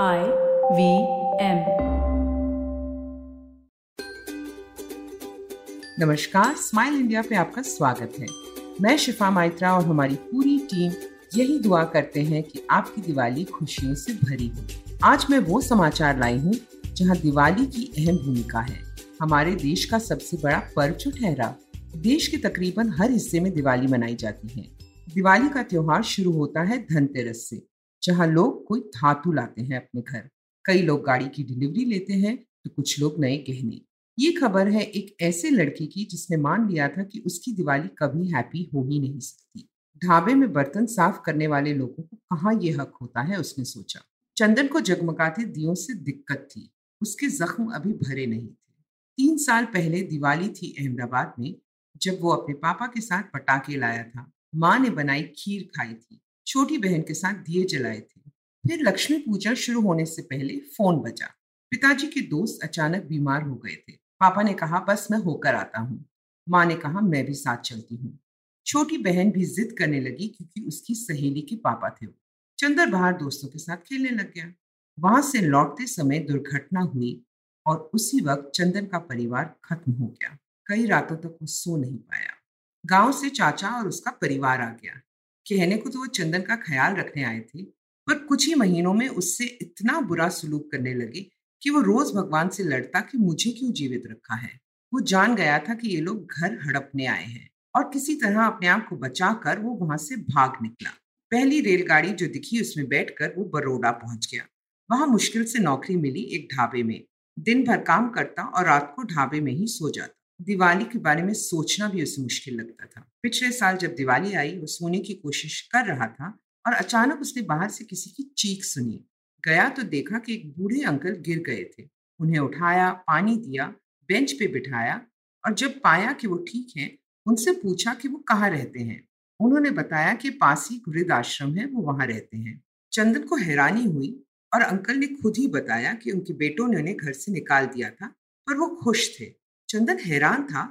I V M नमस्कार, smile India पे आपका स्वागत है। मैं शिफा माइत्रा और हमारी पूरी टीम यही दुआ करते हैं कि आपकी दिवाली खुशियों से भरी हो। आज मैं वो समाचार लाई हूँ, जहाँ दिवाली की अहम भूमिका है। हमारे देश का सबसे बड़ा पर्व जो ठहरा देश के तकरीबन हर हिस्से में दिवाली मनाई जाती है। दिवाली का त्योहार शुरू होता है धनतेरस से। जहाँ लोग कोई धातु लाते हैं अपने घर। कई लोग गाड़ी की डिलीवरी लेते हैं तो कुछ लोग नए गहने। ये खबर है एक ऐसे लड़के की जिसने मान लिया था कि उसकी दिवाली कभी हैप्पी हो ही नहीं सकती। ढाबे में बर्तन साफ़ करने वाले लोगों को कहाँ ये हक होता है, उसने सोचा। चंदन को जगमगाते दियों से दिक्कत थी। उसके जख्म अभी भरे नहीं थे। तीन साल पहले दिवाली थी अहमदाबाद में, जब वो अपने पापा के साथ पटाखे लाया था। माँ ने बनाई खीर खाई थी। छोटी बहन के साथ दिए जलाए थे। फिर लक्ष्मी पूजा शुरू होने से पहले फ़ोन बजा। पिताजी के दोस्त अचानक बीमार हो गए थे। पापा ने कहा, बस मैं होकर आता हूँ। माँ ने कहा, मैं भी साथ चलती हूँ। छोटी बहन भी जिद करने लगी क्योंकि उसकी सहेली के पापा थे वो। चंदर बाहर दोस्तों के साथ खेलने लग गया। वहाँ से लौटते समय दुर्घटना हुई और उसी वक्त चंदन का परिवार खत्म हो गया। कई रातों तक वो सो नहीं पाया। गाँव से चाचा और उसका परिवार आ गया। कहने को तो वो चंदन का ख्याल रखने आए थे, पर कुछ ही महीनों में उससे इतना बुरा सलूक करने लगे कि वो रोज भगवान से लड़ता कि मुझे क्यों जीवित रखा है? वो जान गया था कि ये लोग घर हड़पने आए हैं और किसी तरह अपने आप को बचा कर वो वहाँ से भाग निकला। पहली रेलगाड़ी जो दिखी उसमें बैठकर वो बरोडा पहुँच गया। वहाँ मुश्किल से नौकरी मिली एक ढाबे में। दिन भर काम करता और रात को ढाबे में ही सो जाता। दिवाली के बारे में सोचना भी उसे मुश्किल लगता था। पिछले साल जब दिवाली आई, वो सोने की कोशिश कर रहा था और अचानक उसने बाहर से किसी की चीख सुनी। गया तो देखा कि एक बूढ़े अंकल गिर गए थे। उन्हें उठाया, पानी दिया, बेंच पे बिठाया और जब पाया कि वो ठीक है, उनसे पूछा कि वो कहाँ रहते हैं। उन्होंने बताया कि पास ही वृद्ध आश्रम है, वो वहाँ रहते हैं। चंदन को हैरानी हुई और अंकल ने खुद ही बताया कि उनके बेटों ने उन्हें घर से निकाल दिया था, पर वो खुश थे। चंदन हैरान था,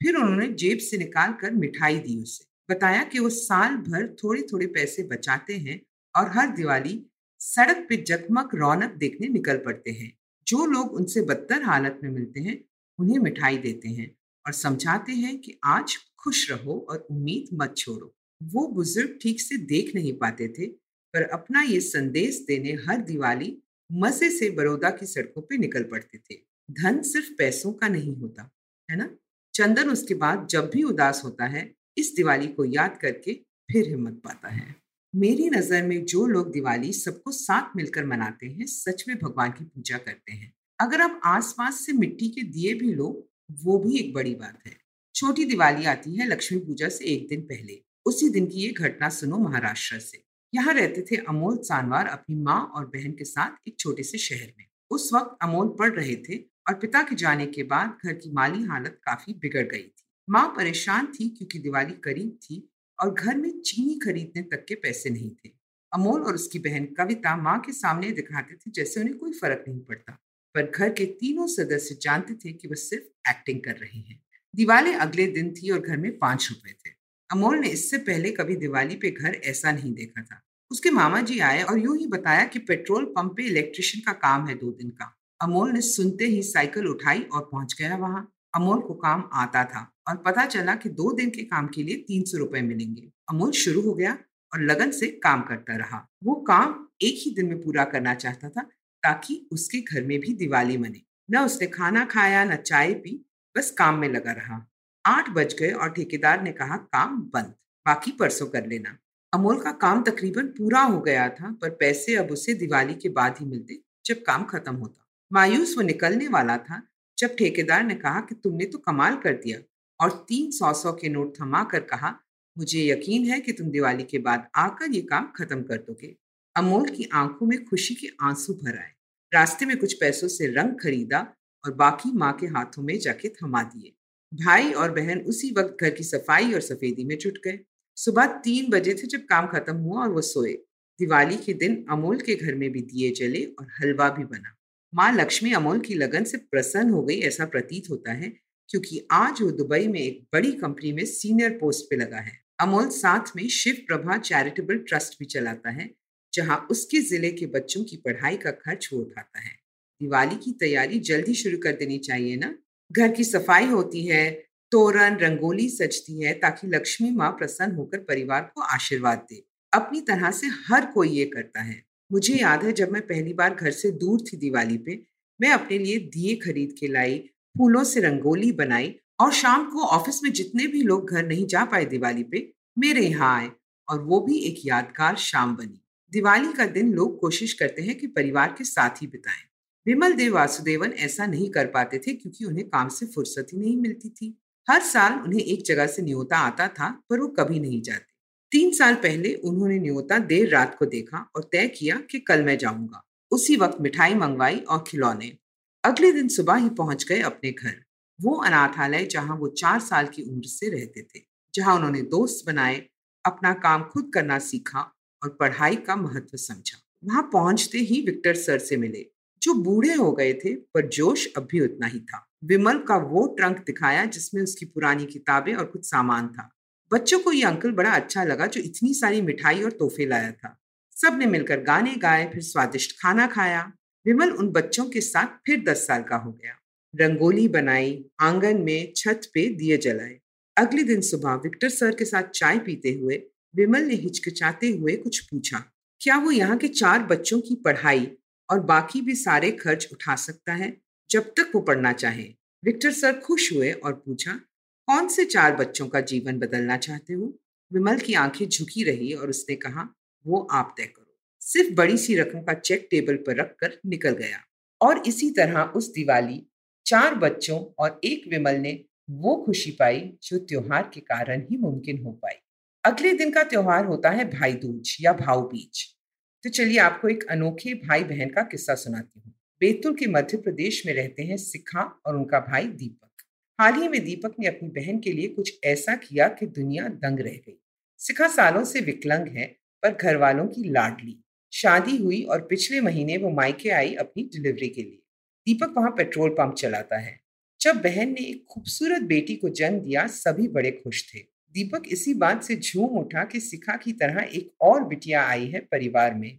फिर उन्होंने जेब से निकाल कर मिठाई दी उसे। बताया कि वो साल भर थोड़े थोड़े पैसे बचाते हैं और हर दिवाली सड़क पे जगमग रौनक देखने निकल पड़ते हैं। जो लोग उनसे बदतर हालत में मिलते हैं, उन्हें मिठाई देते हैं और समझाते हैं कि आज खुश रहो और उम्मीद मत छोड़ो। वो बुज़ुर्ग ठीक से देख नहीं पाते थे, पर अपना ये संदेश देने हर दिवाली मज़े से बड़ौदा की सड़कों पे निकल पड़ते थे। धन सिर्फ़ पैसों का नहीं होता, है ना? चंदन उसके बाद जब भी उदास होता है, इस दिवाली को याद करके फिर हिम्मत पाता है। मेरी नज़र में जो लोग दिवाली सबको साथ मिलकर मनाते हैं, सच में भगवान की पूजा करते हैं। अगर आप आसपास से मिट्टी के दिए भी लो, वो भी एक बड़ी बात है। छोटी दिवाली आती है लक्ष्मी पूजा से एक दिन पहले, उसी दिन की ये घटना सुनो महाराष्ट्र से। यहाँ रहते थे अमोल सानवार अपनी माँ और बहन के साथ एक छोटे से शहर में। उस वक्त अमोल पढ़ रहे थे और पिता के जाने के बाद घर की माली हालत काफ़ी बिगड़ गई थी। माँ परेशान थी क्योंकि दिवाली करीब थी और घर में चीनी खरीदने तक के पैसे नहीं थे। अमोल और उसकी बहन कविता माँ के सामने दिखाते थे जैसे उन्हें कोई फ़र्क नहीं पड़ता। पर घर के तीनों सदस्य जानते थे कि वह सिर्फ़ एक्टिंग कर रहे हैं। दिवाली अगले दिन थी और घर में पाँच रुपए थे। अमोल ने इससे पहले कभी दिवाली पे घर ऐसा नहीं देखा था। उसके मामा जी आए और यूँ ही बताया कि पेट्रोल पंप पे इलेक्ट्रिशियन का काम है दो दिन का। अमोल ने सुनते ही साइकिल उठाई और पहुँच गया वहाँ। अमोल को काम आता था और पता चला कि दो दिन के काम के लिए तीन सौ रुपए मिलेंगे। अमोल शुरू हो गया और लगन से काम करता रहा। वो काम एक ही दिन में पूरा करना चाहता था ताकि उसके घर में भी दिवाली मने। न उसने खाना खाया, न चाय पी, बस काम में लगा रहा। आठ बज गए और ठेकेदार ने कहा, काम बंद, बाकी परसों कर लेना। अमोल का काम तकरीबन पूरा हो गया था, पर पैसे अब उसे दिवाली के बाद ही मिलते जब काम खत्म होता। मायूस वो निकलने वाला था जब ठेकेदार ने कहा कि तुमने तो कमाल कर दिया और तीन सौ सौ के नोट थमा कर कहा, मुझे यकीन है कि तुम दिवाली के बाद आकर ये काम खत्म कर दोगे। अमोल की आँखों में खुशी के आँसू भर आए। रास्ते में कुछ पैसों से रंग खरीदा और बाकी माँ के हाथों में जाके थमा दिए। भाई और बहन उसी वक्त घर की सफ़ाई और सफेदी में जुट गए। सुबह तीन बजे थे जब काम खत्म हुआ और वो सोए। दिवाली के दिन अमोल के घर में भी दिए जले और हलवा भी बना। माँ लक्ष्मी अमोल की लगन से प्रसन्न हो गई ऐसा प्रतीत होता है, क्योंकि आज वो दुबई में एक बड़ी कंपनी में सीनियर पोस्ट पे लगा है। अमोल साथ में शिव प्रभा चैरिटेबल ट्रस्ट भी चलाता है, जहाँ उसके ज़िले के बच्चों की पढ़ाई का खर्च वो उठाता है। दिवाली की तैयारी जल्दी शुरू कर देनी चाहिए ना? घर की सफ़ाई होती है, तोरण, रंगोली सजती है, ताकि लक्ष्मी माँ प्रसन्न होकर परिवार को आशीर्वाद दे। अपनी तरह से हर कोई ये करता है। मुझे याद है जब मैं पहली बार घर से दूर थी दिवाली पे, मैं अपने लिए दिए खरीद के लाई, फूलों से रंगोली बनाई और शाम को ऑफ़िस में जितने भी लोग घर नहीं जा पाए दिवाली पे, मेरे यहाँ आए और वो भी एक यादगार शाम बनी। दिवाली का दिन लोग कोशिश करते हैं कि परिवार के साथ ही बिताएँ। विमल देव वासुदेवन ऐसा नहीं कर पाते थे क्योंकि उन्हें काम से फुर्सत ही नहीं मिलती थी। हर साल उन्हें एक जगह से न्योता आता था पर वो कभी नहीं जाते। तीन साल पहले उन्होंने न्योता देर रात को देखा और तय किया कि कल मैं जाऊँगा। उसी वक्त मिठाई मंगवाई और खिलौने। अगले दिन सुबह ही पहुँच गए अपने घर। वो अनाथालय जहाँ वो चार साल की उम्र से रहते थे, जहाँ उन्होंने दोस्त बनाए, अपना काम खुद करना सीखा और पढ़ाई का महत्व समझा। वहाँ पहुँचते ही विक्टर सर से मिले, जो बूढ़े हो गए थे, पर जोश अब भी उतना ही था। विमल का वो ट्रंक दिखाया जिसमें उसकी पुरानी किताबें और कुछ सामान था। बच्चों को ये अंकल बड़ा अच्छा लगा जो इतनी सारी मिठाई और तोहफे लाया था। सबने मिलकर गाने गाए, फिर स्वादिष्ट खाना खाया। विमल उन बच्चों के साथ फिर दस साल का हो गया। रंगोली बनाई, आँगन में छत पे दिए जलाए। अगले दिन सुबह विक्टर सर के साथ चाय पीते हुए विमल ने हिचकिचाते हुए कुछ पूछा, क्या वो यहाँ के चार बच्चों की पढ़ाई और बाकी भी सारे खर्च उठा सकता है जब तक वो पढ़ना चाहे? विक्टर सर खुश हुए और पूछा कौन से चार बच्चों का जीवन बदलना चाहते हो? विमल की आँखें झुकी रही और उसने कहा, वो आप तय करो। सिर्फ़ बड़ी सी रकम का चेक टेबल पर रखकर निकल गया। और इसी तरह उस दिवाली, चार बच्चों और एक विमल ने वो खुशी पाई जो त्योहार के कारण ही मुमकिन हो पाई। अगले दिन का त्योहार होता है भाई दूज या भाव बीज तो चलिए आपको एक अनोखे भाई बहन का किस्सा सुनाती हूँ। बेतुल के मध्य प्रदेश में रहते हैं सिखा और उनका भाई दीपक। हाल ही में दीपक ने अपनी बहन के लिए कुछ ऐसा किया कि दुनिया दंग रह गई। सिखा सालों से विकलंग है, पर घर वालों की लाडली शादी हुई और पिछले महीने वो मायके आई अपनी डिलीवरी के लिए। दीपक वहाँ पेट्रोल पंप चलाता है। जब बहन ने एक खूबसूरत बेटी को जन्म दिया, सभी बड़े खुश थे। दीपक इसी बात से झूम उठा कि सिखा की तरह एक और बिटिया आई है परिवार में।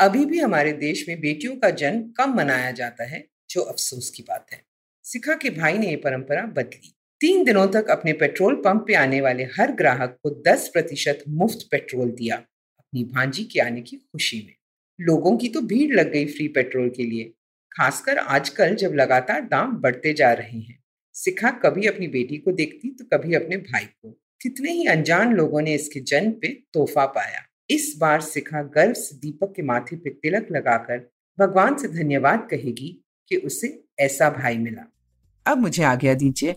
अभी भी हमारे देश में बेटियों का जन्म कम मनाया जाता है, जो अफसोस की बात है। सिखा के भाई ने ये परंपरा बदली। तीन दिनों तक अपने पेट्रोल पंप पे आने वाले हर ग्राहक को 10 प्रतिशत मुफ़्त पेट्रोल दिया, अपनी भांजी के आने की खुशी में। लोगों की तो भीड़ लग गई फ्री पेट्रोल के लिए, खासकर आजकल जब लगातार दाम बढ़ते जा रहे हैं। सिखा कभी अपनी बेटी को देखती तो कभी अपने भाई को। कितने ही अनजान लोगों ने इसके जन्म पे तोहफा पाया। इस बार सिखा गर्व से दीपक के माथे पे तिलक लगाकर भगवान से धन्यवाद कहेगी कि उसे ऐसा भाई मिला। अब मुझे आज्ञा दीजिए,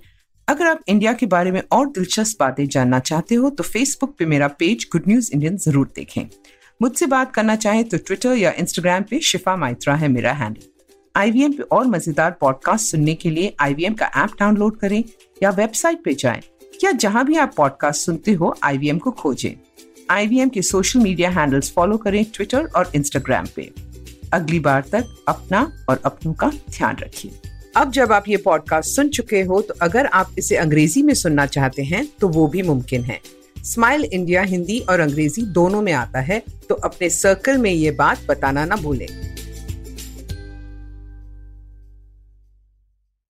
अगर आप इंडिया के बारे में और दिलचस्प बातें जानना चाहते हो तो फेसबुक पे मेरा पेज गुड न्यूज़ इंडियन ज़रूर देखें। मुझसे बात करना चाहे तो ट्विटर या इंस्टाग्राम पे शिफा माइत्रा है मेरा हैंडल आईवीएम पे और मज़ेदार पॉडकास्ट सुनने के लिए आईवीएम का ऐप डाउनलोड करें या वेबसाइट पे जाएँ, या जहाँ भी आप पॉडकास्ट सुनते हो आईवीएम को खोजें। आईवीएम के सोशल मीडिया हैंडल्स फॉलो करें ट्विटर और इंस्टाग्राम पे। अगली बार तक अपना और अपनों का ध्यान रखिए। अब जब आप ये पॉडकास्ट सुन चुके हो तो अगर आप इसे अंग्रेज़ी में सुनना चाहते हैं तो वो भी मुमकिन है। स्माइल इंडिया हिंदी और अंग्रेज़ी दोनों में आता है तो अपने सर्कल में ये बात बताना ना भूलें।